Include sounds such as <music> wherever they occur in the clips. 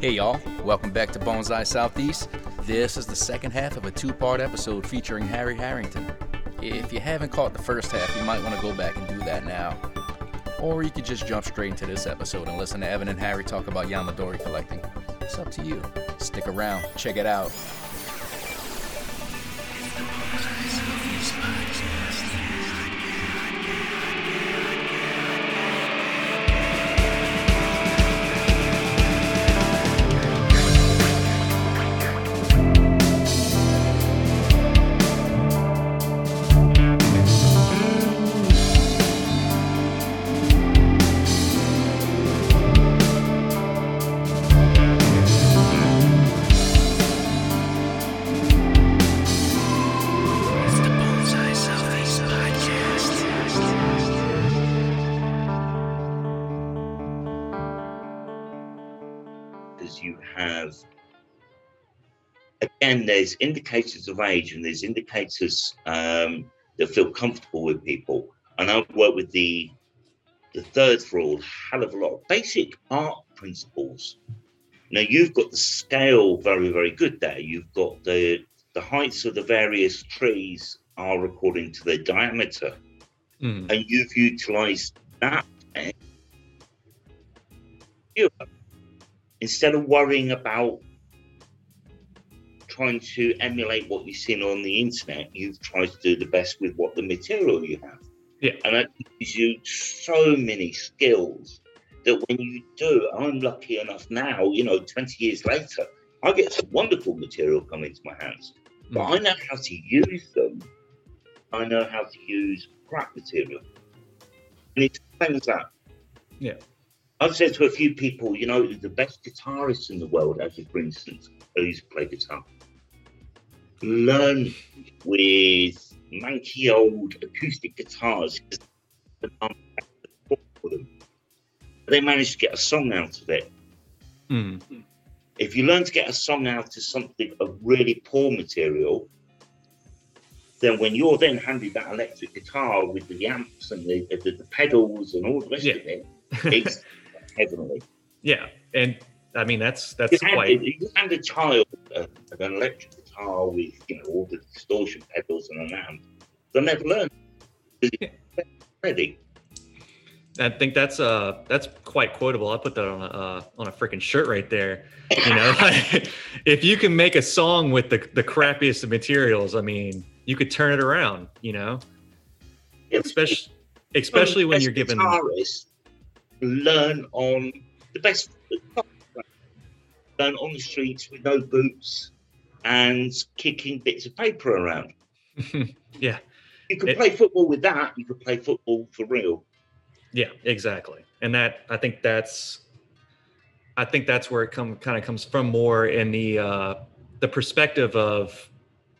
Hey y'all, welcome back to Bonsai Southeast. This is the second half of a two part episode featuring Harry Harrington. If you haven't caught the first half, you might want to go back and do that now. Or you could just jump straight into this episode and listen to Evan and Harry talk about Yamadori collecting. It's up to you. Stick around, check it out. Again, there's indicators of age and there's indicators um, that feel comfortable with people. And I work with the the third rule, hell of a lot of basic art principles. Now you've got the scale very, very good there. You've got the the heights of the various trees are according to their diameter. Mm. And you've utilized that instead of worrying about trying to emulate what you've seen on the internet, you've tried to do the best with what the material you have. Yeah. And that gives you so many skills that when you do, I'm lucky enough now, you know, 20 years later, I get some wonderful material come into my hands. Mm. But I know how to use them. I know how to use crap material. And it's the same as that. Yeah. I've said to a few people, you know, the best guitarists in the world, as for instance, who used to play guitar learn with manky old acoustic guitars they managed to get a song out of it. Mm. If you learn to get a song out of something of really poor material, then when you're then handed that electric guitar with the amps and the, the, the pedals and all the rest yeah. of it, <laughs> it's heavenly. Yeah, and I mean that's that's you quite. Hand, you hand a child uh, an electric with you know all the distortion pedals and an amp, they'll never learn. Ready. I think that's uh that's quite quotable. I put that on a uh, on a freaking shirt right there. You know, <laughs> if you can make a song with the the crappiest of materials, I mean, you could turn it around. You know, especially especially when you're given learn on the best learn on the streets with no boots and kicking bits of paper around. <laughs> yeah. You can it, play football with that. You can play football for real. Yeah, exactly. And that I think that's I think that's where it come kind of comes from more in the uh the perspective of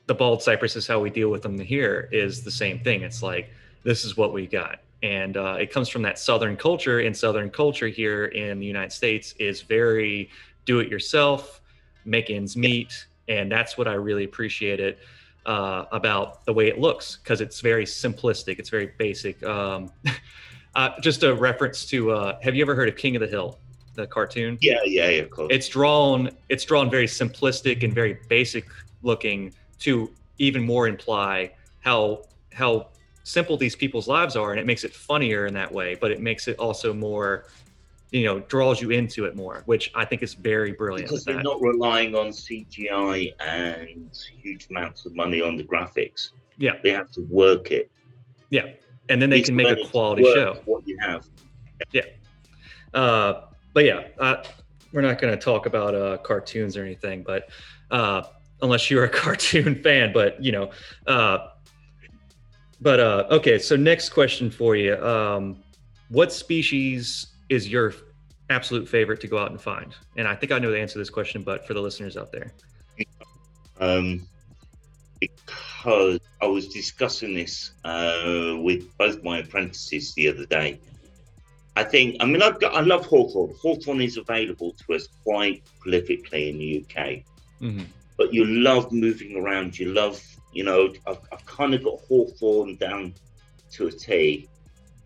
the bald cypress is how we deal with them here is the same thing. It's like this is what we got. And uh, it comes from that Southern culture. And Southern culture here in the United States is very do it yourself, make ends meet, and that's what I really appreciated uh, about the way it looks because it's very simplistic. It's very basic. Um, <laughs> uh, just a reference to uh, Have you ever heard of King of the Hill, the cartoon? Yeah, yeah, yeah. Of course. It's drawn. It's drawn very simplistic and very basic looking to even more imply how how simple these people's lives are, and it makes it funnier in that way. But it makes it also more you know draws you into it more which i think is very brilliant because they're not relying on cgi and huge amounts of money on the graphics. Yeah. They have to work it. Yeah. And then they it's can make a quality show. what you have. Yeah. Uh, but yeah uh, we're not going to talk about uh, cartoons or anything but uh, unless you're a <laughs> cartoon fan but you know uh, but uh, okay so next question for you. Um, what species is your absolute favorite to go out and find? And I think I know the answer to this question, but for the listeners out there. Um, because I was discussing this uh, with both my apprentices the other day. I think, I mean, I've got, I love Hawthorn. Hawthorn is available to us quite prolifically in the UK. Mm-hmm. But you love moving around. You love, you know, I've, I've kind of got Hawthorn down to a T.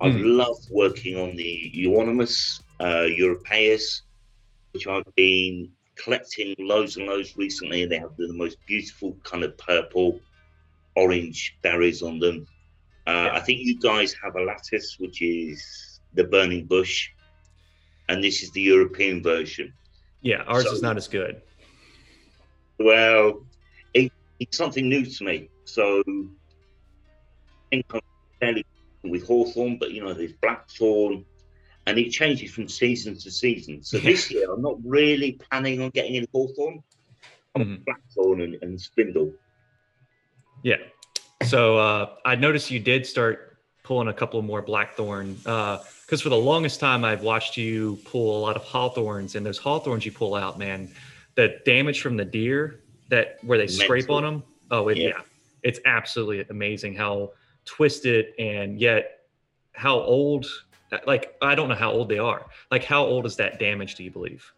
I Hmm. love working on the Euonymus uh, europaeus, which I've been collecting loads and loads recently. They have the most beautiful kind of purple, orange berries on them. Uh, I think you guys have alatus, which is the burning bush, and this is the European version. Yeah, ours So- is not as good. Well, it, it's something new to me. So I think I'm fairly with hawthorn, but you know, there's blackthorn and it changes from season to season. So this year I'm not really planning on getting any hawthorn. I'm Mhm. blackthorn and, and spindle. Yeah. So uh, I noticed you did start pulling a couple more blackthorn because for the longest time I've watched you pull a lot of hawthorns, and those hawthorns you pull out, man, the damage from the deer that where they scrape on them. Oh, it, Yeah. yeah, it's absolutely amazing how twisted and yet how old. Like I don't know how old they are. Like how old is that damage? Do you believe?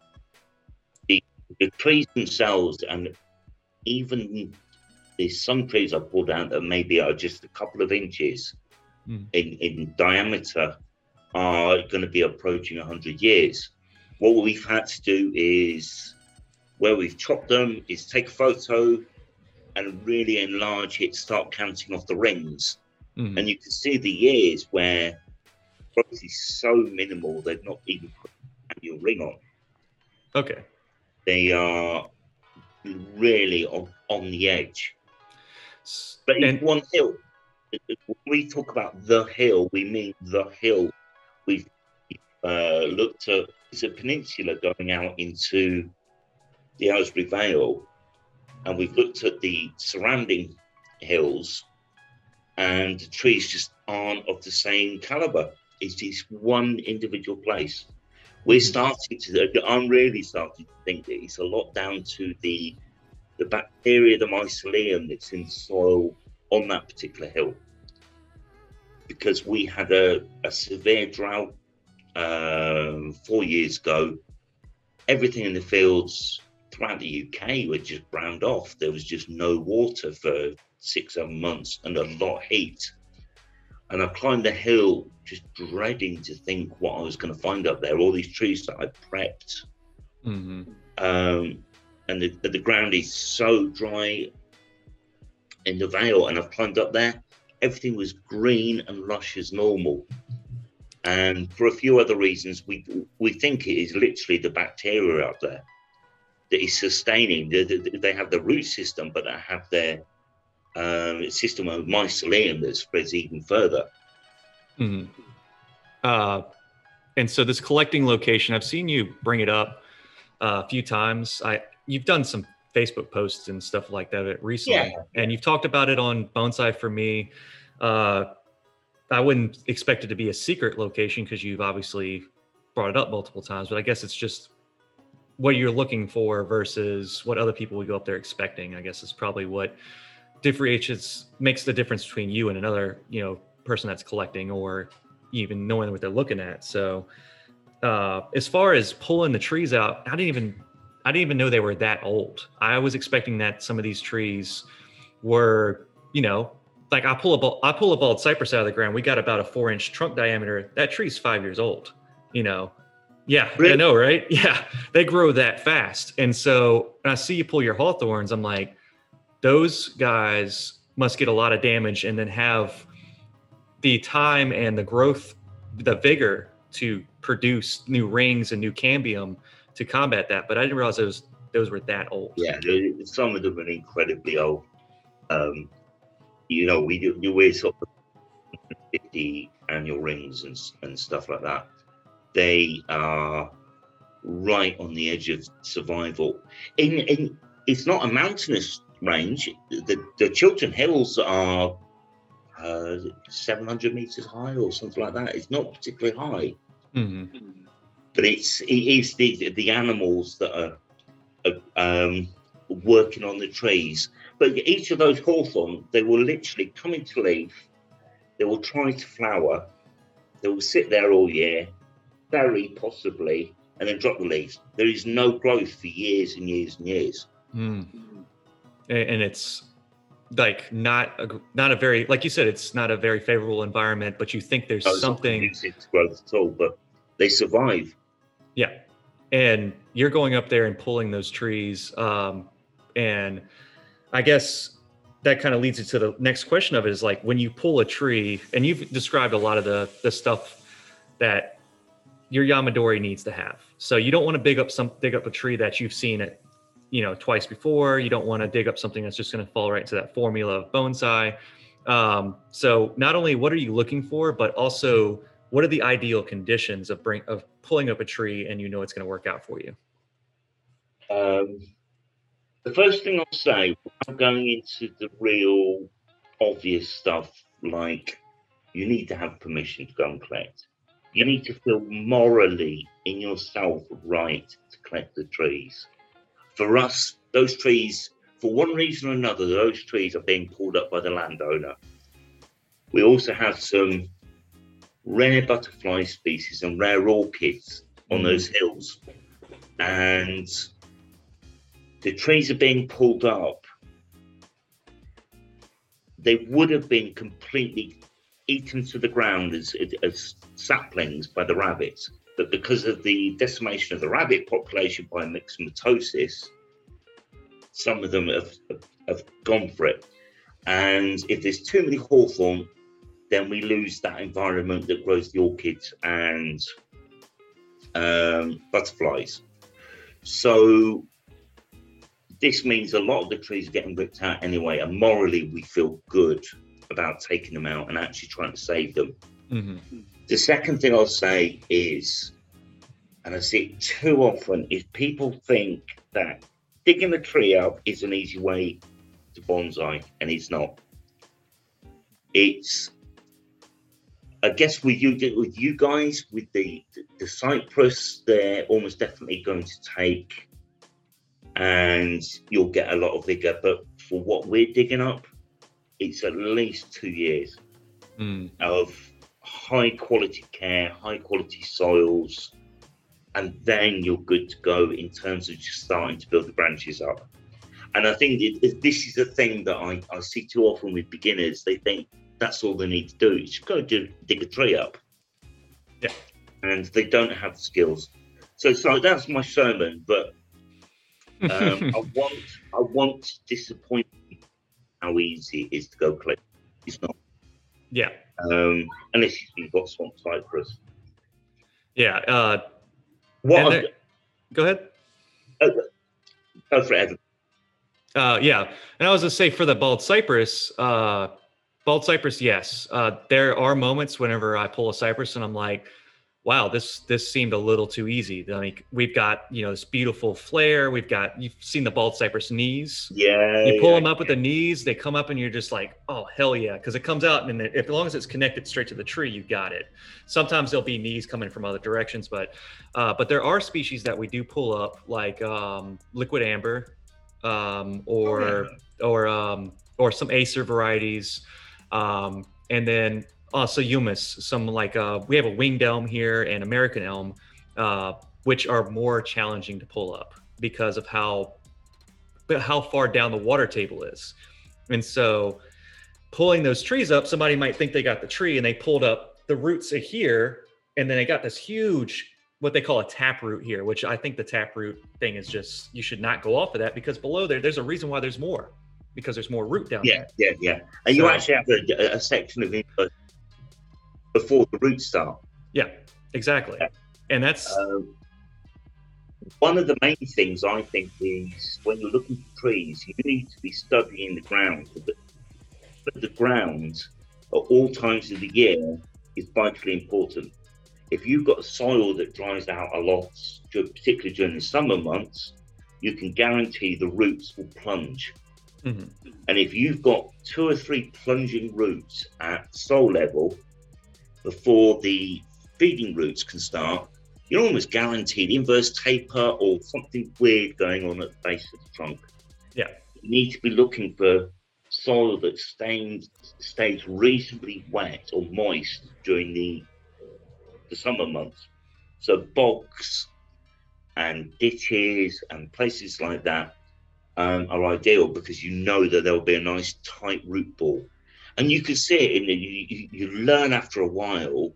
The trees themselves and even the some trees I pulled out that maybe are just a couple of inches Mm. in, in diameter are going to be approaching 100 years. What we've had to do is, where we've chopped them, is take a photo and really enlarge it, start counting off the rings. Mhm. And you can see the years where growth is so minimal, they've not even put an annual ring on. Okay. They are really on, on the edge. But and- one hill. When we talk about the hill, we mean the hill. We've uh, looked at it's a peninsula going out into the Aylesbury Vale, and we've looked at the surrounding hills, and the trees just aren't of the same caliber. It's this one individual place. We're starting to. I'm really starting to think that it's a lot down to the the bacteria, the mycelium that's in the soil on that particular hill. Because we had a, a severe drought um, four years ago. Everything in the fields throughout the UK were just browned off. There was just no water for six, seven months and a lot of heat. And I climbed the hill just dreading to think what I was going to find up there. All these trees that I prepped Mhm. um, and the, the ground is so dry in the vale and i've climbed up there everything was green and lush as normal and for a few other reasons we we think it is literally the bacteria up there that is sustaining they, they- they have the root system but they have their um, system of mycelium that spreads even further Mhm. Uh, and so this collecting location, I've seen you bring it up uh, a few times. I you've done some Facebook posts and stuff like that recently, and you've talked about it on Bonsai4me. Uh, I wouldn't expect it to be a secret location because you've obviously brought it up multiple times, but I guess it's just what you're looking for versus what other people would go up there expecting. I guess is probably what differentiates makes the difference between you and another, you know, person that's collecting or even knowing what they're looking at. So uh as far as pulling the trees out, I didn't even I didn't even know they were that old. I was expecting that some of these trees were, you know, like I pull a I pull a bald cypress out of the ground. We got about a four inch trunk diameter. That tree's five years old. You know, yeah, I know, right? <laughs> Yeah, they grow that fast. And so when I see you pull your hawthorns, I'm like, those guys must get a lot of damage and then have the time and the growth, the vigor to produce new rings and new cambium to combat that. But I didn't realize those those were that old. Yeah, some of them are incredibly old. Um, you know, we do you sort of 50 annual rings and, and stuff like that. They are right on the edge of survival. In, in it's not a mountainous range. The the Chiltern Hills are uh, 700 meters high or something like that. It's not particularly high Mhm. but it's it is the the animals that are, are um, working on the trees. But each of those hawthorn, they will literally come into leaf, they will try to flower, they will sit there all year, very possibly, and then drop the leaves. There is no growth for years and years and years. Mm. And it's like not a, not a very like you said it's not a very favorable environment but you think there's No, something conducive to growth at all, but they survive. yeah and you're going up there and pulling those trees um and i guess that kind of leads you to the next question of it is like when you pull a tree and you've described a lot of the the stuff that your yamadori needs to have so you don't want to dig up some dig up a tree that you've seen it you know twice before you don't want to dig up something that's just going to fall right into that formula of bonsai um, so not only what are you looking for but also what are the ideal conditions of bring of pulling up a tree and you know it's going to work out for you Um, the first thing I'll say, I'm going into the real obvious stuff, like you need to have permission to go and collect. You need to feel morally in yourself right to collect the trees. For us, those trees, for one reason or another, those trees are being pulled up by the landowner. We also have some rare butterfly species and rare orchids on those hills. And the trees are being pulled up, they would have been completely eaten to the ground as, as saplings by the rabbits. But because of the decimation of the rabbit population by myxomatosis, some of them have, have gone for it. And if there's too many hawthorn, then we lose that environment that grows the orchids and um, butterflies. So this means a lot of the trees are getting ripped out anyway, and morally we feel good about taking them out and actually trying to save them. mm-hmm. The second thing I'll say is, and I see it too often, is people think that digging a tree up is an easy way to bonsai, and it's not. It's, I guess, with you with you guys with the the cypress, they're almost definitely going to take, and you'll get a lot of vigor. But for what we're digging up, it's at least two years mm. of high quality care, high quality soils, and then you're good to go in terms of just starting to build the branches up. And I think it, this is a thing that I, I see too often with beginners. They think that's all they need to do. You just go do, dig a tree up. Yeah. And they don't have the skills. So, so that's my sermon. But um, <laughs> I want I want to disappoint how easy it is to go collect. It's not. Yeah Um, unless you've got swamp cypress. yeah uh, What? There- go ahead Go for it, Uh, yeah, and I was gonna say for the bald cypress, uh, bald cypress, yes. Uh, there are moments whenever I pull a cypress and I'm like, wow, this this seemed a little too easy. I mean, we've got you know this beautiful flare. We've got you've seen the bald cypress knees. Yeah. You pull yeah, them up with the knees, they come up, and you're just like, oh hell yeah, because it comes out, and if, as long as it's connected straight to the tree, you got it. Sometimes there'll be knees coming from other directions, but uh, but there are species that we do pull up, like um, liquid amber, um, or or um, or some Acer varieties, um, and then also Ulmus. Some like uh, we have a winged elm here and American elm, uh, which are more challenging to pull up because of how how far down the water table is. And so pulling those trees up, somebody might think they got the tree and they pulled up the roots of here, and then they got this huge what they call a tap root here, which I think the tap root thing is just you should not go off of that because below there, there's a reason why there's more because there's more root down Yeah, there. yeah, yeah. Yeah. And you actually have a, a section of before the roots start. Yeah, exactly. Yeah. And that's Um, one of the main things I think is when you're looking for trees, you need to be studying the ground. But but the ground at all times of the year is vitally important. If you've got a soil that dries out a lot, particularly during the summer months, you can guarantee the roots will plunge. mhm, And if you've got two or three plunging roots at soil level before the feeding roots can start, you're almost guaranteed inverse taper or something weird going on at the base of the trunk. Yeah. You need to be looking for soil that stays, stays reasonably wet or moist during the, the summer months. So bogs and ditches and places like that um, are ideal because you know that there'll be a nice tight root ball, and you can see it in the, you, you, you learn after a while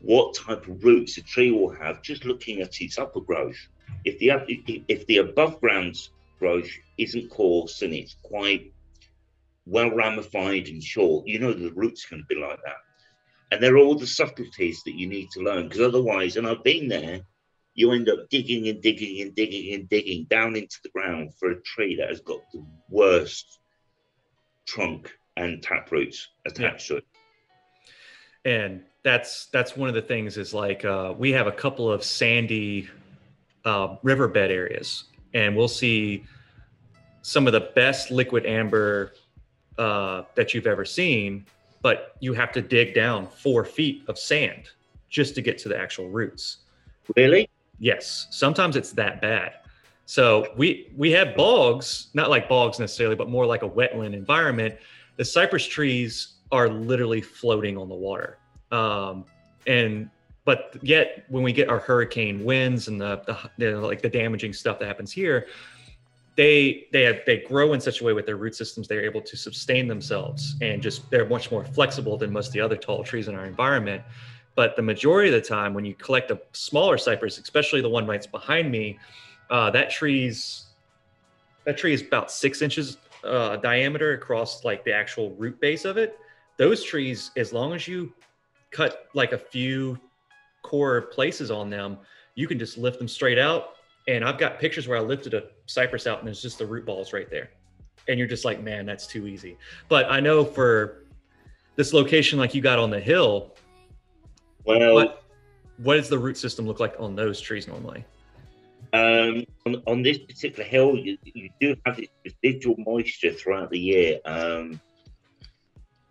what type of roots a tree will have just looking at its upper growth. If the if the above ground growth isn't coarse and it's quite well ramified and short, you know the roots can be like that. And there are all the subtleties that you need to learn because otherwise, and I've been there, you end up digging and digging and digging and digging down into the ground for a tree that has got the worst trunk and tap roots attached to it. and that's that's one of the things is like uh, we have a couple of sandy uh, riverbed areas and we'll see some of the best liquid amber uh, that you've ever seen but you have to dig down four feet of sand just to get to the actual roots Really? yes sometimes it's that bad so we we have bogs not like bogs necessarily but more like a wetland environment the cypress trees are literally floating on the water. Um, and but yet when we get our hurricane winds and the, the, the like the damaging stuff that happens here they they have they grow in such a way with their root systems they're able to sustain themselves and just they're much more flexible than most of the other tall trees in our environment. But the majority of the time when you collect a smaller cypress especially the one right behind me uh, that tree's that tree is about six inches uh, diameter across like the actual root base of it those trees as long as you cut like a few core places on them you can just lift them straight out. And i've got pictures where i lifted a cypress out and there's just the root balls right there. And you're just like man that's too easy. But i know for this location like you got on the hill Well, what what does the root system look like on those trees normally um, on, on this particular hill, you, you do have this residual moisture throughout the year, um,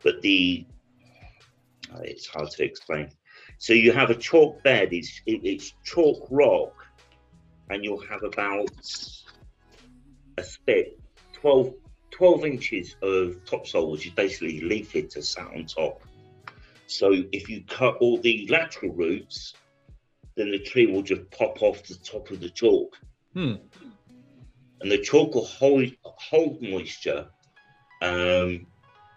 but the uh, it's hard to explain. So you have a chalk bed; it's it, it's chalk rock, and you'll have about a spit 12, 12 inches of topsoil, which is basically leaf litter sat on top. So if you cut all the lateral roots, then the tree will just pop off the top of the chalk. hmm And the chalk will hold, hold moisture, um,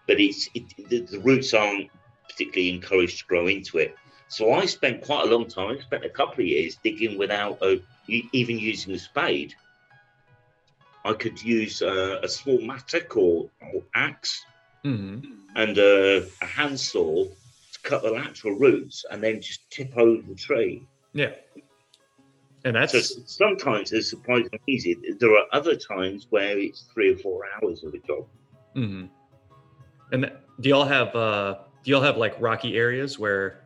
but it's it, the, the roots aren't particularly encouraged to grow into it. So I spent quite a long time, I spent a couple of years digging without a, even using a spade. I could use uh, a small mattock or, or axe hmm and a, a handsaw to cut the lateral roots and then just tip over the tree. Yeah and that's So sometimes it's surprisingly easy. There are other times where it's three or four hours of a job. hmm And do y'all have uh do y'all have like rocky areas where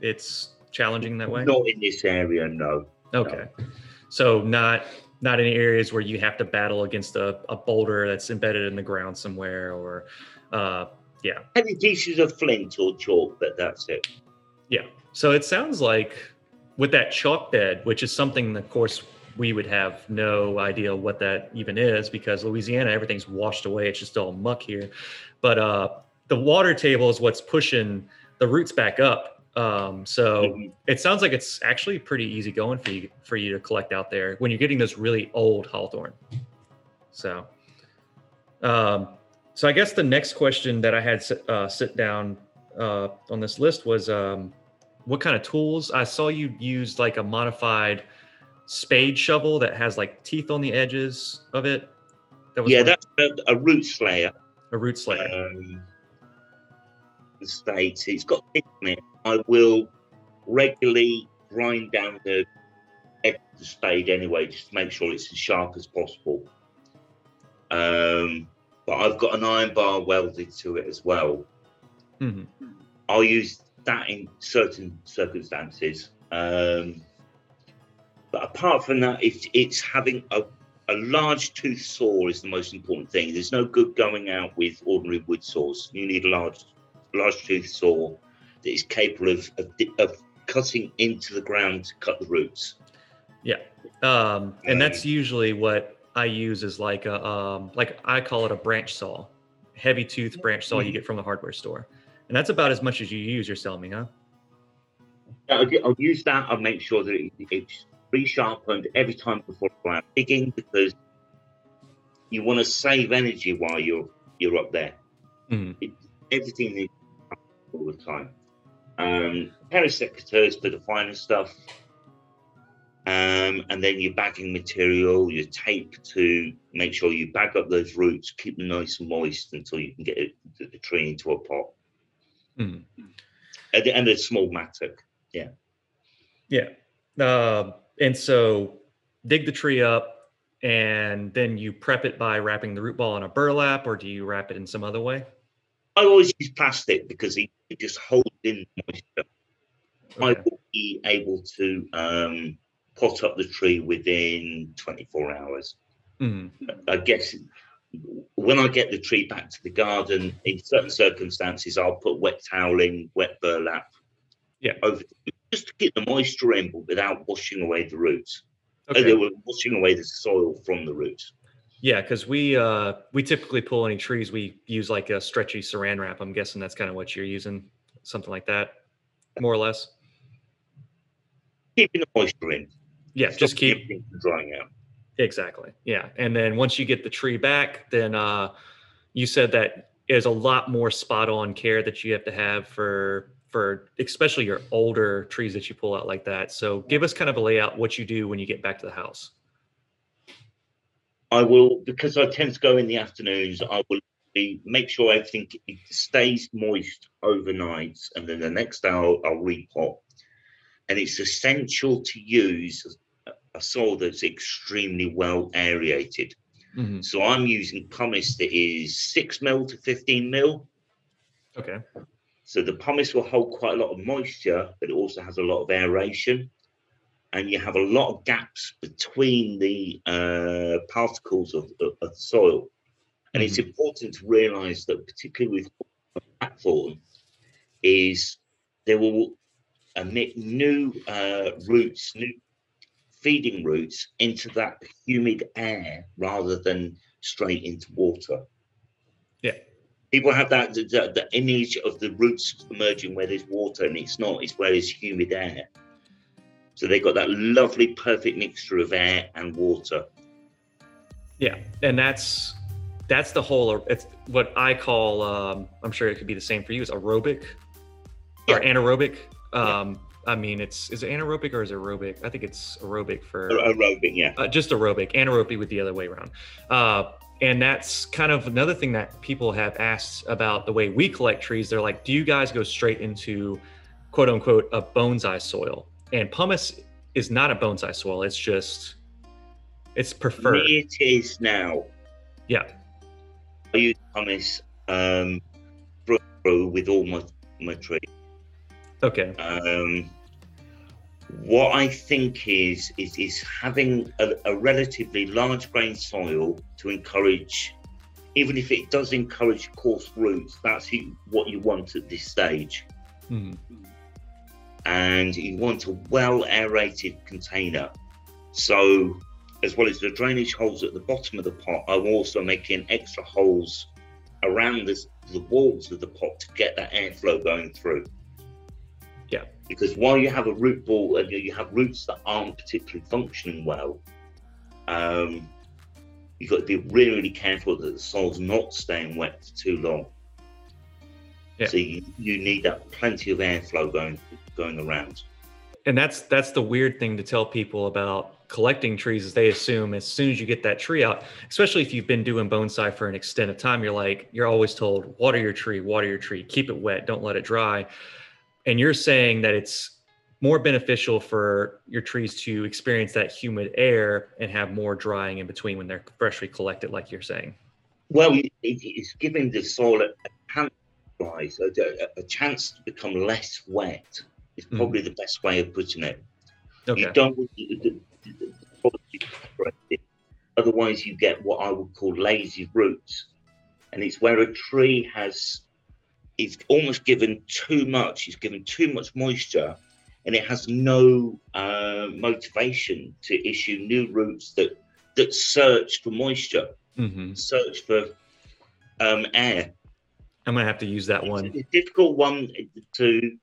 it's challenging that way? Not in this area, no. Okay. So not not any areas where you have to battle against a, a boulder that's embedded in the ground somewhere or uh yeah. Heavy pieces of flint or chalk, but that's it. Yeah. So it sounds like with that chalk bed, which is something of course we would have no idea what that even is because Louisiana everything's washed away. It's just all muck here. But uh the water table is what's pushing the roots back up. Um, so Mhm. it sounds like it's actually pretty easy going for you for you to collect out there when you're getting those really old hawthorn. So, um, so I guess the next question that I had sit- uh, sit down uh, on this list was um, what kind of tools? I saw you use like a modified spade shovel that has like teeth on the edges of it. That was Yeah, that's a, a root slayer. a root slayer. Um, the states it's got teeth on it. I will regularly grind down the edge of the spade anyway, just to make sure it's as sharp as possible. Um, but I've got an iron bar welded to it as well. Mhm. I'll use that in certain circumstances. Um, but apart from that, it's it's having a, a large tooth saw is the most important thing. There's no good going out with ordinary wood saws. You need a large large tooth saw that is capable of of, of cutting into the ground to cut the roots. Yeah, um, and that's Um, usually what I use is like a um, like I call it a branch saw, heavy tooth branch saw you get from the hardware store, and that's about as much as you use. You're telling me, huh? I'll, I'll use that. I'll make sure that it, it's resharpened every time before I out digging because you want to save energy while you're you're up there. Mhm. It, everything needs to all the time. Um, pair of secateurs for the finer stuff, um, and then your bagging material, your tape to make sure you bag up those roots, keep them nice and moist until you can get it, the tree into a pot, Mhm. and, a small matter. Yeah. Yeah. Uh, and so dig the tree up and then you prep it by wrapping the root ball in a burlap or do you wrap it in some other way? I always use plastic because it, just holds in moisture. I Okay. will be able to um, pot up the tree within 24 hours. Mhm. I guess when I get the tree back to the garden, in certain circumstances, I'll put wet toweling, wet burlap Yeah. over just to keep the moisture in, but without washing away the roots. Okay. They were washing away the soil from the roots. Yeah, because we uh we typically pull any trees, we use like a stretchy saran wrap. I'm guessing that's kind of what you're using, something like that, more or less. Keeping the moisture in. Yeah, just stopping keep drying out. Exactly. Yeah, and then once you get the tree back, then uh you said that there's a lot more spot on care that you have to have for for especially your older trees that you pull out like that. So give us kind of a layout what you do when you get back to the house. I will because I tend to go in the afternoons. I will be, make sure everything stays moist overnight, and then the next day I'll, I'll repot. And it's essential to use a- soil that's extremely well aerated. Mhm. So I'm using pumice that is six mil to fifteen mil. Okay. So the pumice will hold quite a lot of moisture, but it also has a lot of aeration. And you have a lot of gaps between the uh, particles of, of, of the soil. And it's important to realize that, particularly with blackthorn, is they will emit new uh, roots, new feeding roots into that humid air rather than straight into water. Yeah. People have that the, the, the image of the roots emerging where there's water, and it's not. It's where there's humid air. So they've got that lovely, perfect mixture of air and water. Yeah, and that's that's the whole. It's what I call. Um, I'm sure it could be the same for you. Is aerobic or anaerobic? Um, I mean, it's is it anaerobic or is it aerobic? I think it's aerobic for Aerobic, yeah. uh, just aerobic. Anaerobic with the other way around. Uh, and that's kind of another thing that people have asked about the way we collect trees. They're like, do you guys go straight into quote unquote a bonsai soil? And pumice is not a bonsai soil. It's just it's preferred. It is now. Yeah. I use pumice um, through, through with all my my trees. Okay. Um, what I think is is is having a, a relatively large grain soil to encourage, even if it does encourage coarse roots, that's what you want at this stage. Mhm. And you want a well aerated container. So, as well as the drainage holes at the bottom of the pot, I'm also making extra holes around the, the walls of the pot to get that airflow going through. Because while you have a root ball and you have roots that aren't particularly functioning well, um, you've got to be really, really careful that the soil's not staying wet for too long. Yeah. So you, you need that plenty of airflow going going around. and that's that's the weird thing to tell people about collecting trees is they assume as soon as you get that tree out especially if you've been doing bonsai for an extent of time you're like you're always told water your tree water your tree keep it wet don't let it dry and you're saying that it's more beneficial for your trees to experience that humid air and have more drying in between when they're freshly collected like you're saying Well, it's giving the soil a, chance, to rise, a, a- chance to become less wet. Is Mhm. probably the best way of putting it. okay You don't. Otherwise, you get what I would call lazy roots, and it's where a tree has it's almost given too much. It's given too much moisture, and it has no uh, motivation to issue new roots that that search for moisture, hmm search for um, air. i'm gonna have to use that one It's a difficult one to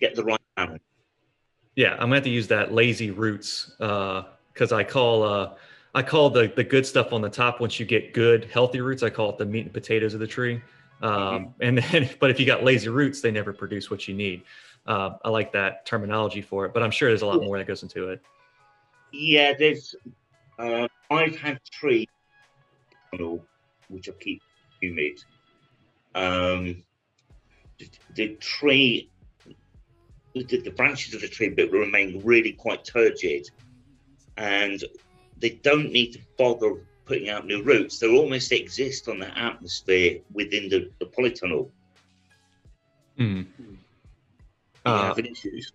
get the right balance. Yeah, I'm gonna have to use that lazy roots because I call uh, I call the the good stuff on the top. Once you get good healthy roots, I call it the meat and potatoes of the tree. Um, Mm-hmm. And then, <laughs> but if you got lazy roots, they never produce what you need. Uh, I like that terminology for it, but I'm sure there's a lot more that goes into it. Yeah, there's. Uh, I've had tree, which I keep humid. Um, the, the tree, the, the branches of the tree but remain really quite turgid, and they don't need to bother putting out new roots. They almost exist on the atmosphere within the, the polytunnel. Hmm. Uh, issues?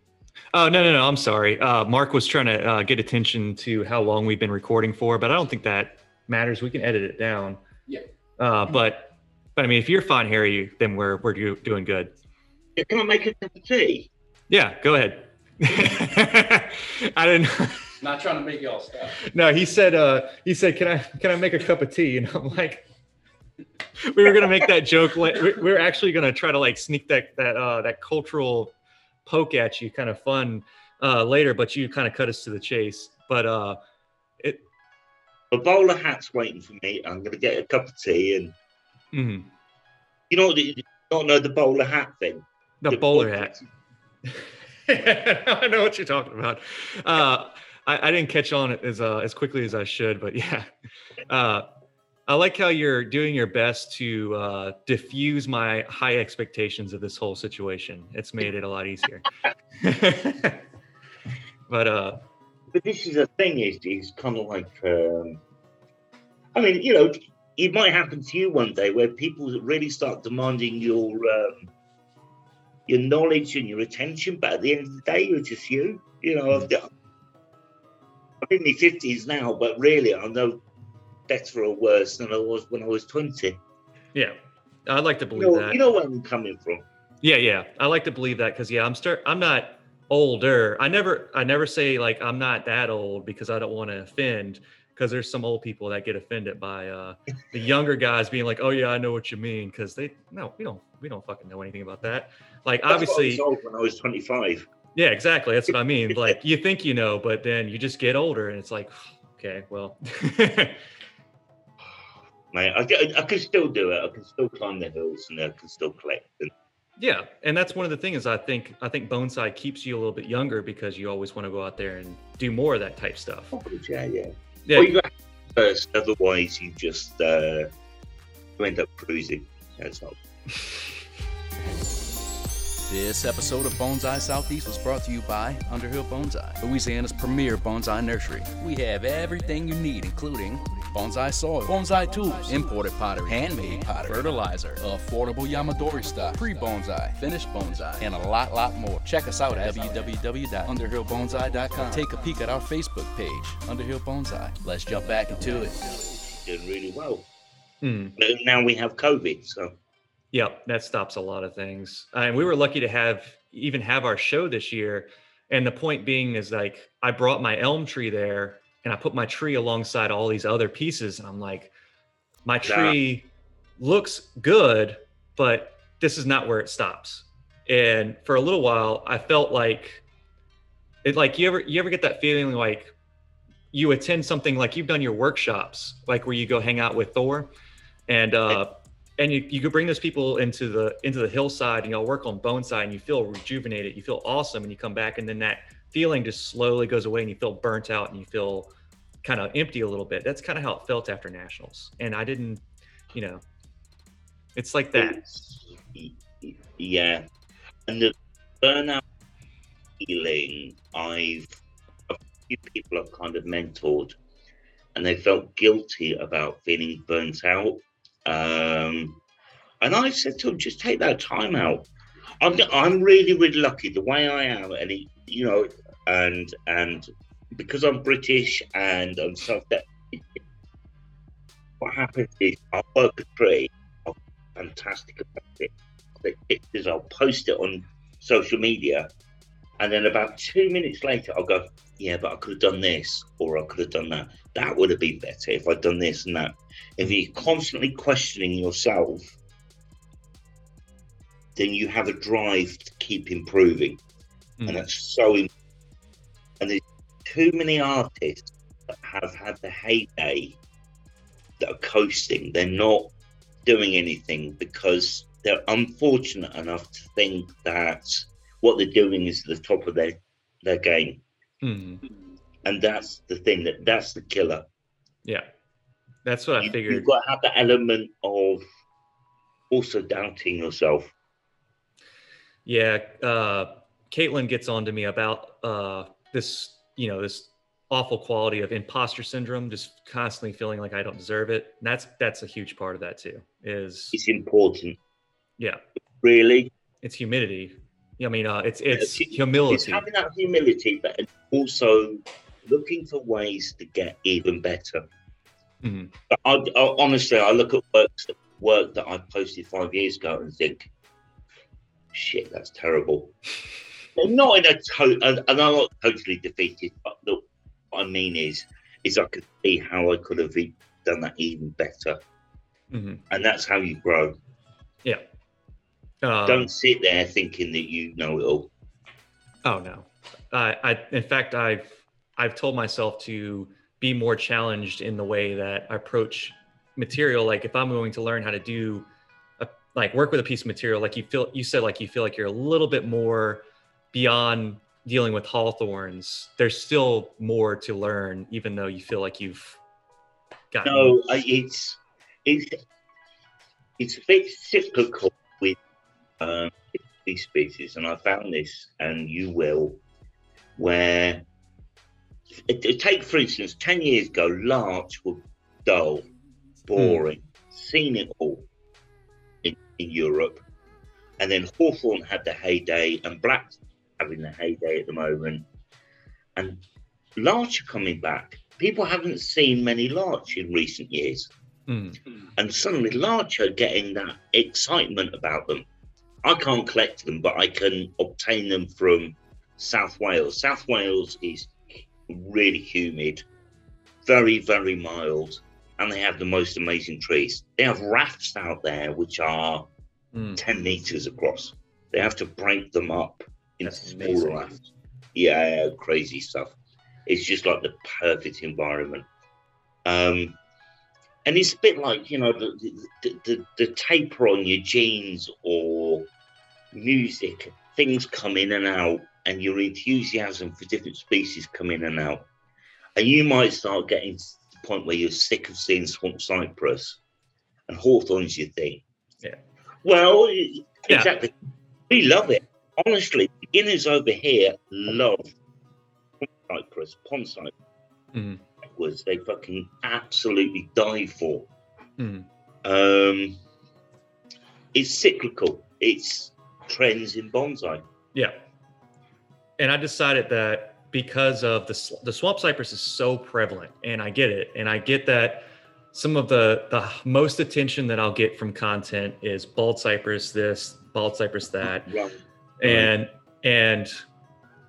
Oh no no no! I'm sorry. Uh, Mark was trying to uh, get attention to how long we've been recording for, but I don't think that matters. We can edit it down. Yeah. Uh, but but I mean, if you're fine, Harry, then we're we're do- doing good. Yeah, Can I make a cup of tea? Yeah, go ahead. <laughs> I didn't. <laughs> Not trying to make y'all stop. No, he said. Uh, he said, "Can I can I make a cup of tea?" And I'm like, we were gonna make that joke. like, We we we're actually gonna try to like sneak that that uh, that cultural poke at you, kind of fun uh, later, but you kind of cut us to the chase. But uh, it. A bowler hat's waiting for me. I'm going to get a cup of tea and mhm. You know, you don't know the bowler hat thing. The bowler hat. <laughs> I know what you're talking about. Uh, I, I didn't catch on as uh, as quickly as I should, but <laughs> yeah. Uh, I like how you're doing your best to uh, diffuse my high expectations of this whole situation. It's made it a lot easier. <laughs> but uh, But this is the thing: is is kind of like, um, I mean, you know, it might happen to you one day where people really start demanding your um, your knowledge and your attention, but at the end of the day, you're just you. You know, I've, I'm in my fifties now, but really, I know better or worse than I was when I was twenty. yeah, I'd like to You believe know, that. you know where I'm coming from. Yeah, yeah. I like to believe that because yeah, I'm start I'm not older. I never I never say like I'm not that old because I don't want to offend because there's some old people that get offended by uh the <laughs> younger guys being like, "Oh yeah, I know what you mean" because they no, we don't we don't fucking know anything about that. Like That's what I obviously was when I was twenty-five. Yeah, exactly. That's what I mean. <laughs> Like you think you know, but then you just get older and it's like, <sighs> okay, well <laughs> Mate, I, I, can still do it. I can still climb the hills and I can still collect. And Yeah, and that's one of the things I think I think bonsai keeps you a little bit younger because you always want to go out there and do more of that type stuff. yeah, yeah. Yeah, Well, you got first, otherwise you just uh, you end up cruising. That's all. <laughs> This episode of Bonsai Southeast was brought to you by Underhill Bonsai, Louisiana's premier bonsai nursery. We have everything you need, including bonsai soil, bonsai tools, imported pottery, handmade pottery, fertilizer, affordable Yamadori stock, pre-bonsai, finished bonsai, and a lot, lot more. Check us out at www.underhillbonsai.com. Take a peek at our Facebook page, Underhill Bonsai. Let's jump back into it. Doing really well. Hmm. But now we have COVID, so Yep, that stops a lot of things. Uh, And we were lucky to have even have our show this year. And the point being is like I brought my elm tree there and I put my tree alongside all these other pieces. And I'm like, my tree looks good, but this is not where it stops. And for a little while, I felt like it like you ever you ever get that feeling like you attend something like you've done your workshops, like where you go hang out with Thor and uh and you, you could bring those people into the into the hillside and y'all work on bonsai and you feel rejuvenated you feel awesome and you come back and then that feeling just slowly goes away and you feel burnt out and you feel kind of empty a little bit that's kind of how it felt after nationals and i didn't you know it's like that yeah. And the burnout feeling, I've a few people I've kind of mentored, and they felt guilty about feeling burnt out. Um, and I said to him, just take that time out. I'm I'm really really lucky the way I am, and it, you know, and and because I'm British and I'm self. <laughs> What happens is I'll work a tree. I'm fantastic about it. I'll take pictures. I'll post it on social media, and then about two minutes later, I'll go, "Yeah, but I could have done this, or I could have done that. That would have been better if I'd done this and that." If you're constantly questioning yourself, then you have a drive to keep improving, Mm. and that's so. im- And there's too many artists that have had the heyday that are coasting. They're not doing anything because they're unfortunate enough to think that what they're doing is the top of their their game, Mhm. and that's the thing that that's the killer. Yeah, that's what I figured. You've got to have the element of also doubting yourself. Yeah, uh, Caitlin gets on to me about uh, this, you know, this awful quality of imposter syndrome, just constantly feeling like I don't deserve it. And that's that's a huge part of that too. Is It's important, yeah, really. it's humidity. I mean, uh, it's it's it's- It's humility. having that humility, but also looking for ways to get even better. Mhm. I, I, honestly, I look at work, work that I posted five years ago and think, shit, that's terrible. <laughs> Not in a total, and, and I'm not totally defeated, but the, what I mean is, is I could see how I could have done that even better, Mhm. and that's how you grow. Um, Don't sit there thinking that you know it all. Oh no. I, I in fact I've I've told myself to be more challenged in the way that I approach material. Like if I'm going to learn how to do a, like work with a piece of material, like you feel you said like you feel like you're a little bit more beyond dealing with hawthorns. There's still more to learn, even though you feel like you've gotten No, it's it's it's a bit cyclical with um, these species, and I found this, and you will, where it, it- take for instance, ten years ago, larch were dull, boring, seen it all in, in Europe, and then hawthorn had the heyday, and black having the heyday at the moment, and larch are coming back. People haven't seen many larch in recent years, Mm, and suddenly larch are getting that excitement about them. I can't collect them, but I can obtain them from South Wales. South Wales is really humid, very, very mild, and they have the most amazing trees. They have rafts out there which are mm. 10 meters across. They have to break them up into That's smaller amazing. rafts. Yeah, crazy stuff. It's just like the perfect environment. Um, and it's a bit like, you know, the, the, the, the taper on your jeans or music, things come in and out, and your enthusiasm for different species come in and out. And you might start getting to the point where you're sick of seeing swamp cypress and hawthorn's your thing. Yeah. Well, Yeah. exactly. We love it. Honestly, beginners over here love cypress, pond cypress. Mhm. Was they fucking absolutely die for? Mhm. Um, it's cyclical. It's trends in bonsai. Yeah. And I decided that because of the the swamp cypress is so prevalent, and I get it, and I get that some of the the most attention that I'll get from content is bald cypress this, bald cypress that, Right. and and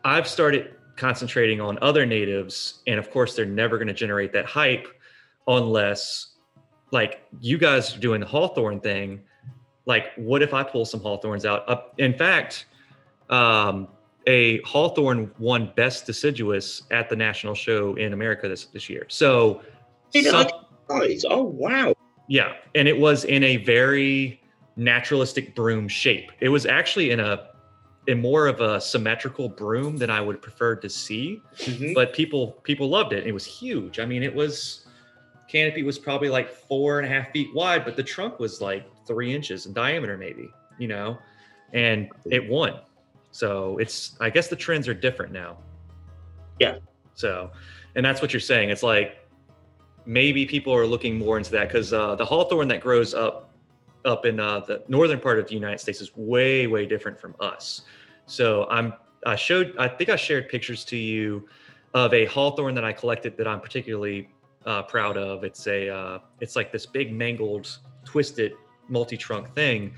I've started concentrating on other natives, and of course they're never going to generate that hype unless like you guys are doing the hawthorn thing. Like, what if I pull some hawthorns out? Uh, in fact, um, a hawthorn won best deciduous at the national show in America this this year. So, some- oh wow! yeah, and it was in a very naturalistic broom shape. It was actually in a in more of a symmetrical broom than I would prefer to see, Mhm. but people people loved it. It was huge. I mean, it was canopy was probably like four and a half feet wide, but the trunk was like three inches in diameter, maybe. You know, and it won. So it's I guess the trends are different now. Yeah. So, and that's what you're saying. It's like maybe people are looking more into that because uh, the hawthorn that grows up up in uh, the northern part of the United States is way way different from us. So I'm I showed I think I shared pictures to you of a hawthorn that I collected that I'm particularly uh, proud of. It's a uh, it's like this big mangled twisted multi-trunk thing,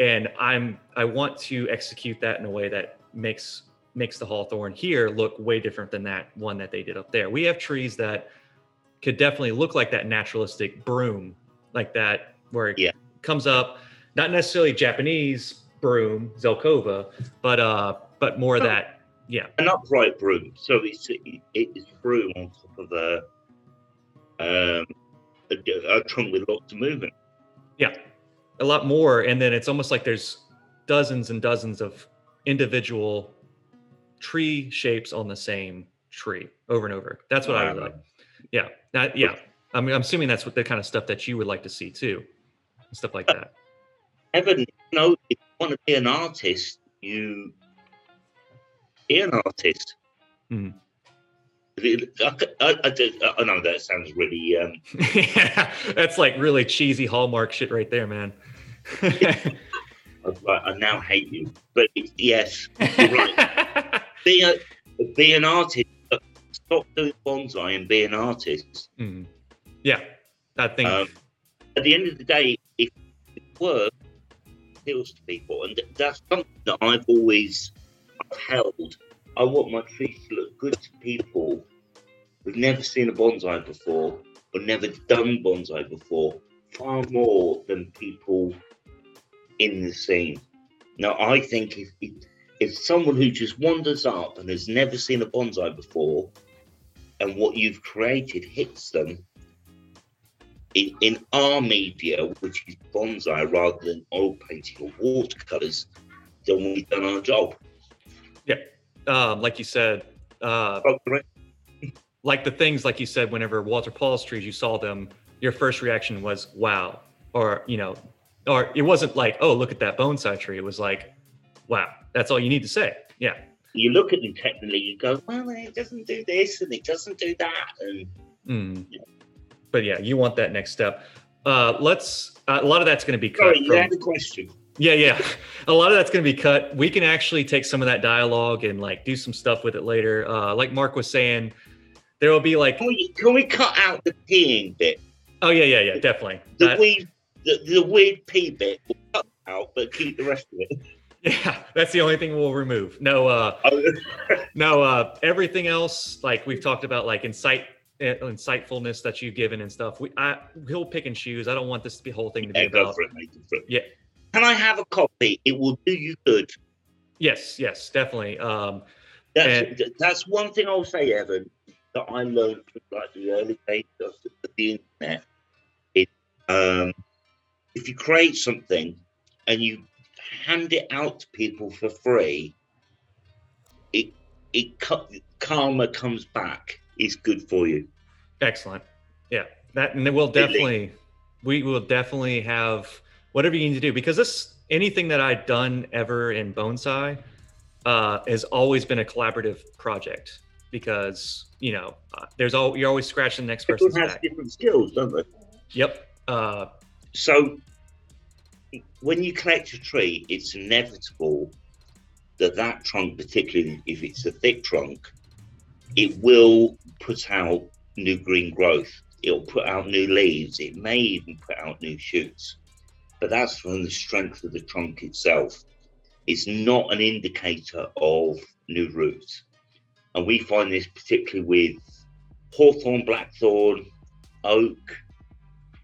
and I'm I want to execute that in a way that makes makes the hawthorn here look way different than that one that they did up there. We have trees that could definitely look like that naturalistic broom, like that where it Yeah. comes up, not necessarily Japanese broom, Zelkova, but uh, but more of that Yeah. An upright broom. So it's it's broom on top of a um a, a trunk with lots of movement. Yeah, a lot more, and then it's almost like there's dozens and dozens of individual tree shapes on the same tree over and over. That's what I would like. Yeah, that yeah. I mean, I'm assuming that's what the kind of stuff that you would like to see too, stuff like that. Evan, you know, if you want to be an artist, you be an artist. Mhm. I, I, I, do- I know that sounds really um, yeah, <laughs> that's like really cheesy Hallmark shit right there, man. <laughs> I, I now hate you, but yes, you're right. <laughs> be a be an artist. Stop doing bonsai and be an artist. Mhm. Yeah, I think. Um, at the end of the day, if it works, it appeals to people, and that's something that I've always upheld. I want my trees to look good to people who've never seen a bonsai before or never done bonsai before, far more than people in the scene. Now, I think if if, someone who just wanders up and has never seen a bonsai before, and what you've created hits them, in, in our media, which is bonsai rather than oil painting or watercolors, then we've done our job. Um, like you said, uh, Oh, like the things like you said whenever Walter Pall's trees you saw them your first reaction was wow or you know or it wasn't like oh look at that bonsai tree it was like wow that's all you need to say yeah You look at them technically, you go, well, it doesn't do this and it doesn't do that. And Mm. but yeah you want that next step uh let's uh, a lot of that's going to be cut sorry, you from- had a question. Yeah yeah a lot of that's going to be cut we can actually take some of that dialogue and like do some stuff with it later uh like mark was saying there will be like Can we, can we cut out the peeing bit? oh yeah yeah yeah definitely The That- weird, the, the weird pee bit, we'll cut out, but keep the rest of it. <laughs> yeah that's the only thing we'll remove no uh <laughs> No, uh, everything else, like we've talked about, like insight, uh, insightfulness that you've given and stuff. We, I, he'll pick and choose. I don't want this to be whole thing to be yeah, about. for it, mate. Go for it. Yeah. Can I have a copy? It will do you good. Yes, yes, definitely. Um, That's And- that's one thing I'll say, Evan, that I learned from like the early days of the, internet. Is um, if you create something and you hand it out to people for free, it it karma comes back. Is good for you. excellent. Yeah, that, and then we'll definitely, we will definitely have whatever you need to do because this anything that I've done ever in bonsai uh, has always been a collaborative project because you know uh, there's all you're always scratching the next Everyone person's has back. different skills, don't they? Yep. Uh, So when you collect a tree, it's inevitable that that trunk, particularly if it's a thick trunk, it will put out new green growth. It'll put out new leaves. It may even put out new shoots. But that's from the strength of the trunk itself. It's not an indicator of new roots. And we find this particularly with hawthorn, blackthorn, oak,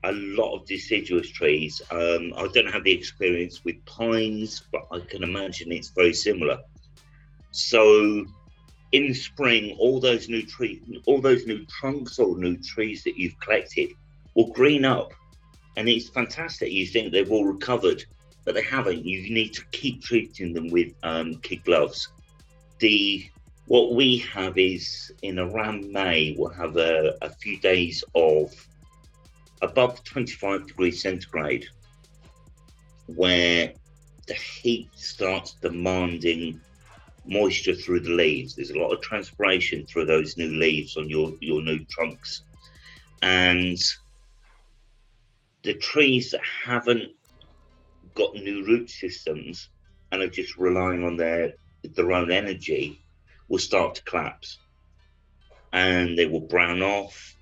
a lot of deciduous trees. Um, I don't have the experience with pines, but I can imagine it's very similar. So, in spring, all those new trees, all those new trunks or new trees that you've collected will green up, and it's fantastic. You think they've all recovered, but they haven't. You need to keep treating them with um, kid gloves. The what we have is in around May, we'll have a, a few days of above 25 degrees centigrade, where the heat starts demanding moisture through the leaves. There's a lot of transpiration through those new leaves on your, your new trunks. And the trees that haven't got new root systems and are just relying on their their own energy will start to collapse. And they will brown off.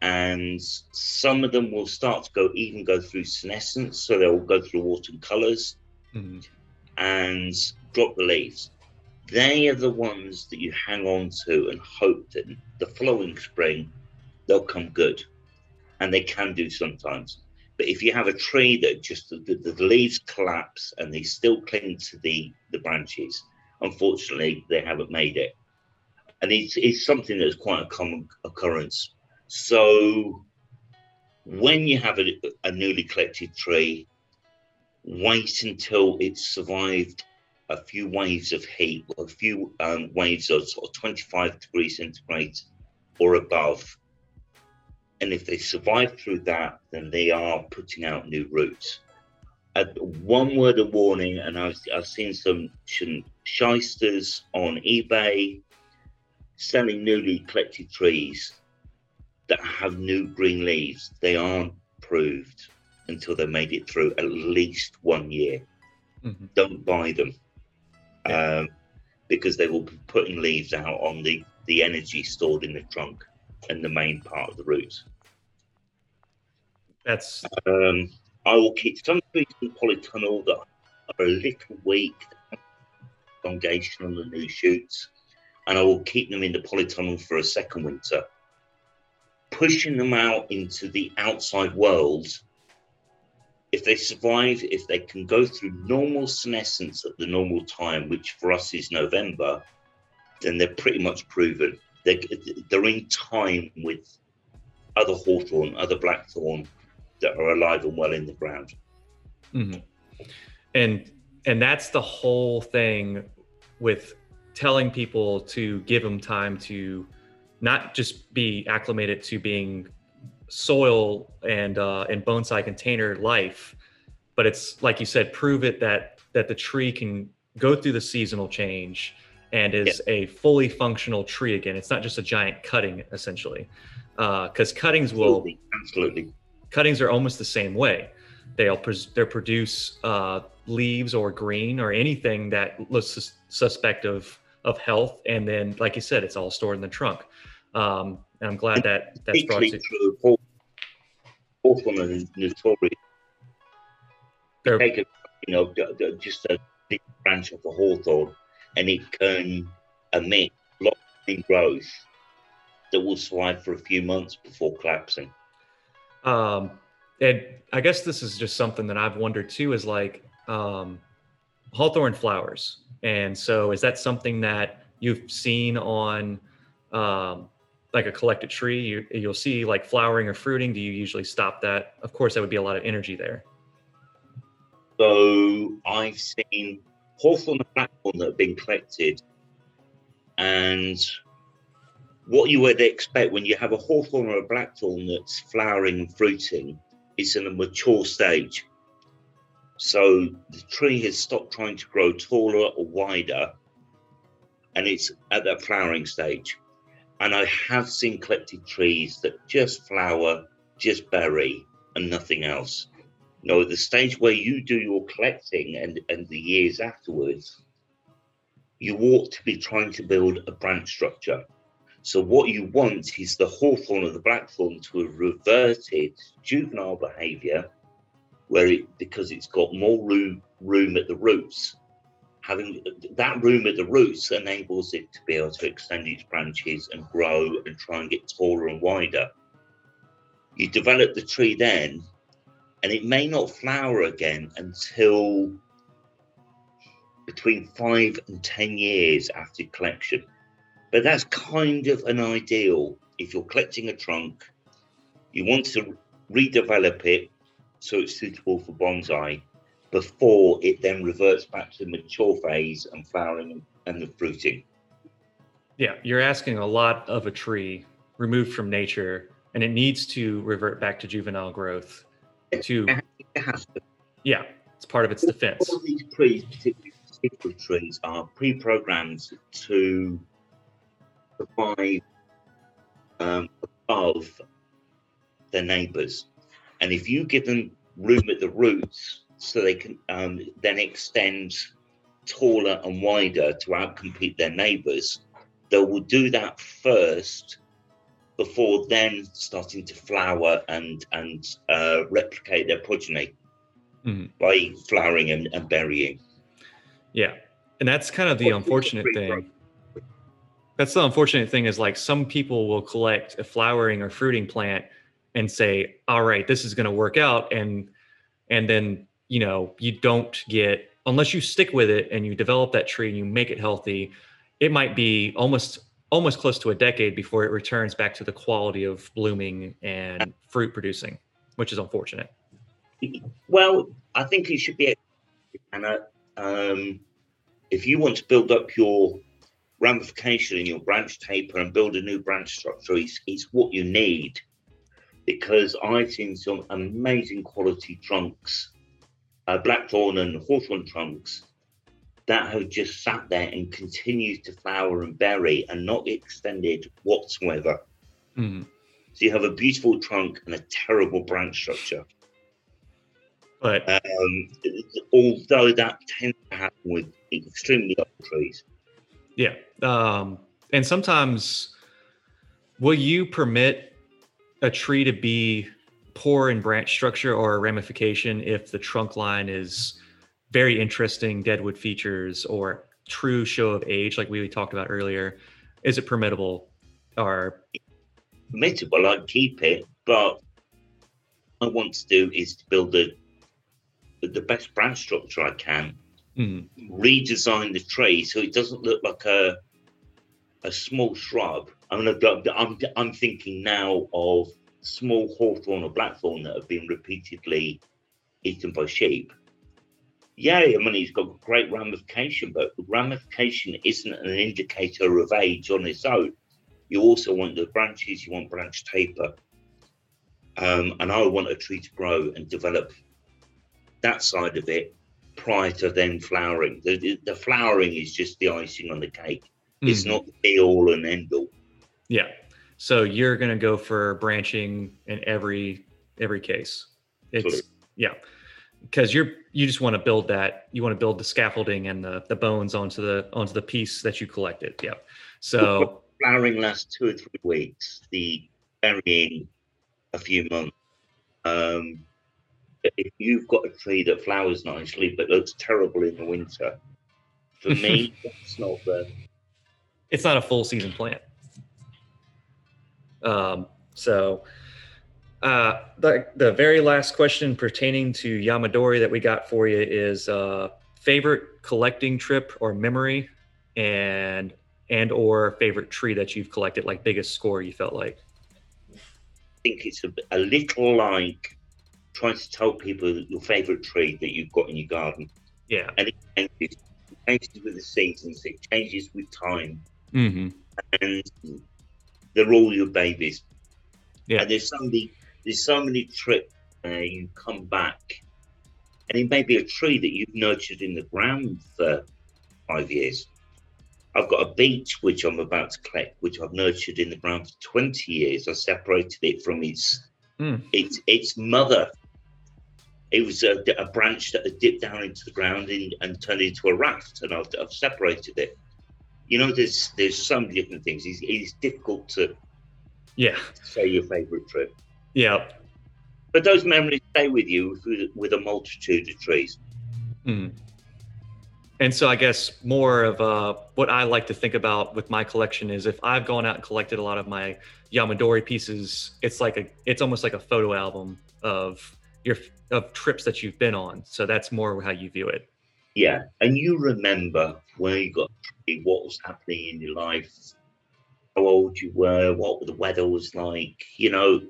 And some of them will start to go even go through senescence. So they'll go through autumn colors mhm. and drop the leaves. They are the ones that you hang on to and hope that the following spring they'll come good. And they can do sometimes but if you have a tree that just the, the, the leaves collapse and they still cling to the the branches Unfortunately, they haven't made it. And it's, it's something that's quite a common occurrence. So when you have a, a newly collected tree, wait until it's survived a few waves of heat, a few um, waves of sort of 25 degrees centigrade or above. And if they survive through that, then they are putting out new roots. Uh, one word of warning, and I've, I've seen some shysters on eBay selling newly collected trees that have new green leaves. They aren't proved until they made it through at least one year. Mm-hmm. Don't buy them um, because they will be putting leaves out on the, the energy stored in the trunk and the main part of the roots. That's. Um, I will keep some trees in the polytunnel that are a little weak, elongation on the new shoots, and I will keep them in the polytunnel for a second winter. Pushing them out into the outside world if they survive, if they can go through normal senescence at the normal time, which for us is November, then they're pretty much proven. They're, they're in time with other hawthorn, other blackthorn that are alive and well in the ground. Mm-hmm. And and that's the whole thing with telling people to give them time to not just be acclimated to being soil and uh, and bonsai container life, but it's like you said, prove it that that the tree can go through the seasonal change and is yeah. a fully functional tree again. It's not just a giant cutting essentially, because uh, cuttings will absolutely. absolutely cuttings are almost the same way. They'll they produce uh, leaves or green or anything that looks sus- suspect of of health, and then like you said, it's all stored in the trunk. Um, and I'm glad that that's brought to. True. Hawthorn and notorious. Take a, you know, just a big branch of a hawthorn, and it can emit lots of growth that will survive for a few months before collapsing. Um, and I guess this is just something that I've wondered too is like um, hawthorn flowers. And so is that something that you've seen on um, like a collected tree? You, you'll see like flowering or fruiting. Do you usually stop that? Of course, that would be a lot of energy there. So I've seen hawthorn and blackthorn that have been collected and what you would expect when you have a hawthorn or a blackthorn that's flowering and fruiting is in a mature stage. So the tree has stopped trying to grow taller or wider, and it's at that flowering stage. And I have seen collected trees that just flower, just berry, and nothing else. You know, the stage where you do your collecting and, and the years afterwards, you ought to be trying to build a branch structure so what you want is the hawthorn or the blackthorn to have reverted juvenile behaviour, where it because it's got more room room at the roots. Having that room at the roots enables it to be able to extend its branches and grow and try and get taller and wider. You develop the tree then, and it may not flower again until between five and ten years after collection. But that's kind of an ideal. If you're collecting a trunk, you want to redevelop it so it's suitable for bonsai before it then reverts back to the mature phase and flowering and the fruiting. Yeah, you're asking a lot of a tree removed from nature, and it needs to revert back to juvenile growth. To, to. yeah, it's part of its defense. All these trees, particularly particular trees, are pre-programmed to survive um, above their neighbours. And if you give them room at the roots so they can um, then extend taller and wider to outcompete their neighbours, they will do that first before then starting to flower and and uh, replicate their progeny mm-hmm. by flowering and, and berrying. Yeah, and that's kind of the unfortunate thing that's the unfortunate thing is like some people will collect a flowering or fruiting plant and say all right this is going to work out and and then you know you don't get unless you stick with it and you develop that tree and you make it healthy, it might be almost almost close to a decade before it returns back to the quality of blooming and fruit producing, which is unfortunate. Well, I think it should be, and uh, um, if you want to build up your ramification in your branch taper and build a new branch structure, it's, it's what you need. Because I've seen some amazing quality trunks, uh, blackthorn and hawthorn trunks, that have just sat there and continued to flower and berry and not extended whatsoever. Mm. So you have a beautiful trunk and a terrible branch structure. But Um, although that tends to happen with extremely old trees. yeah, um, and sometimes will you permit a tree to be poor in branch structure or ramification if the trunk line is very interesting deadwood features or true show of age, like we talked about earlier? Is it permittable? Or Permittable, I'd keep it, but I want to do is to build the the best branch structure I can, mm, redesign the tree so it doesn't look like a a small shrub. I'm gonna, I'm I'm thinking now of small hawthorn or blackthorn that have been repeatedly eaten by sheep. Yeah, I mean it's got great ramification, but ramification isn't an indicator of age on its own. You also want the branches, you want branch taper. Um, and I want a tree to grow and develop that side of it prior to then flowering. The, the, flowering is just the icing on the cake. It's mm, not the be all and end all. yeah. So you're gonna go for branching in every every case. It's Absolutely. yeah, because you're you just want to build that. You want to build the scaffolding and the the bones onto the onto the piece that you collected. yep So Flowering lasts two or three weeks. The berrying a few months. Um, if you've got a tree that flowers nicely but looks terrible in the winter, for me, <laughs> it's not the. it's not a full season plant. Um, so uh, the the very last question pertaining to Yamadori that we got for you is uh, favorite collecting trip or memory, and and or favorite tree that you've collected, like biggest score you felt like. I think it's a, a little like trying to tell people your favorite tree that you've got in your garden. Yeah. And it changes, it changes with the seasons, it changes with time, Mm-hmm. and they're all your babies. Yeah. And there's so many, there's so many trips where you come back, and it may be a tree that you've nurtured in the ground for five years. I've got a beech which I'm about to collect, which I've nurtured in the ground for 20 years. I separated it from its Mm. its its mother. It was a, a branch that had dipped down into the ground and, and turned into a raft, and I've, I've separated it. You know, there's there's so many different things. It's, it's difficult to Yeah. say your favourite trip, Yeah. but those memories stay with you with, with a multitude of trees. Mm. And so I guess more of uh, what I like to think about with my collection is if I've gone out and collected a lot of my Yamadori pieces, it's like a it's almost like a photo album of your of trips that you've been on. So that's more how you view it. Yeah, and you remember where you got what was happening in your life, how old you were, what the weather was like. You know,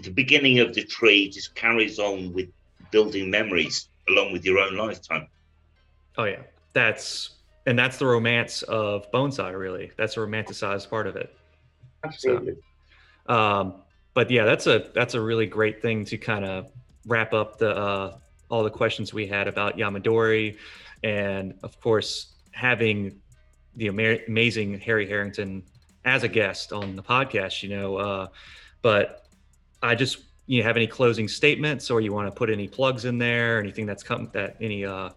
the beginning of the tree just carries on with building memories along with your own lifetime. Oh yeah, that's and that's the romance of bonsai. Really, that's a romanticized part of it. Absolutely. Um, but yeah, that's a that's a really great thing to kind of wrap up the uh, all the questions we had about Yamadori, and of course having the ama- amazing Harry Harrington as a guest on the podcast. You know, uh, but I just you have any closing statements, or you want to put any plugs in there, anything that's come that any uh,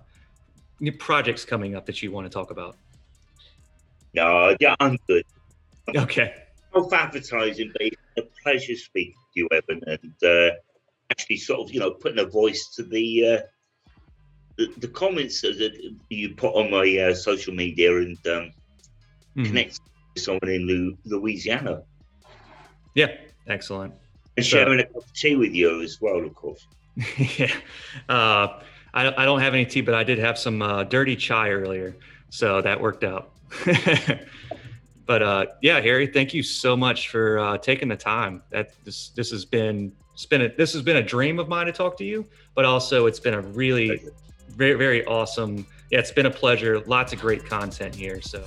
new projects coming up that you want to talk about. No, yeah, I'm good. Okay. Self advertising, but it's a pleasure speaking to you, Evan, and uh, actually sort of, you know, putting a voice to the uh, the, the comments that you put on my uh, social media and um, Mhm. connect with someone in Louisiana Yeah. Excellent. And So- sharing a cup of tea with you as well, of course. <laughs> yeah. Uh, I, I don't have any tea, but I did have some uh, dirty chai earlier, so that worked out. <laughs> but uh, yeah, Harry, thank you so much for uh, taking the time. That this this has been it's been a, this has been a dream of mine to talk to you, but also it's been a really very very awesome. Yeah, it's been a pleasure. Lots of great content here. So.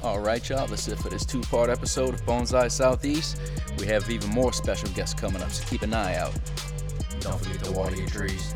All right, y'all. That's it for this two-part episode of Bonsai Southeast. We have even more special guests coming up, so keep an eye out. Don't forget to water your trees.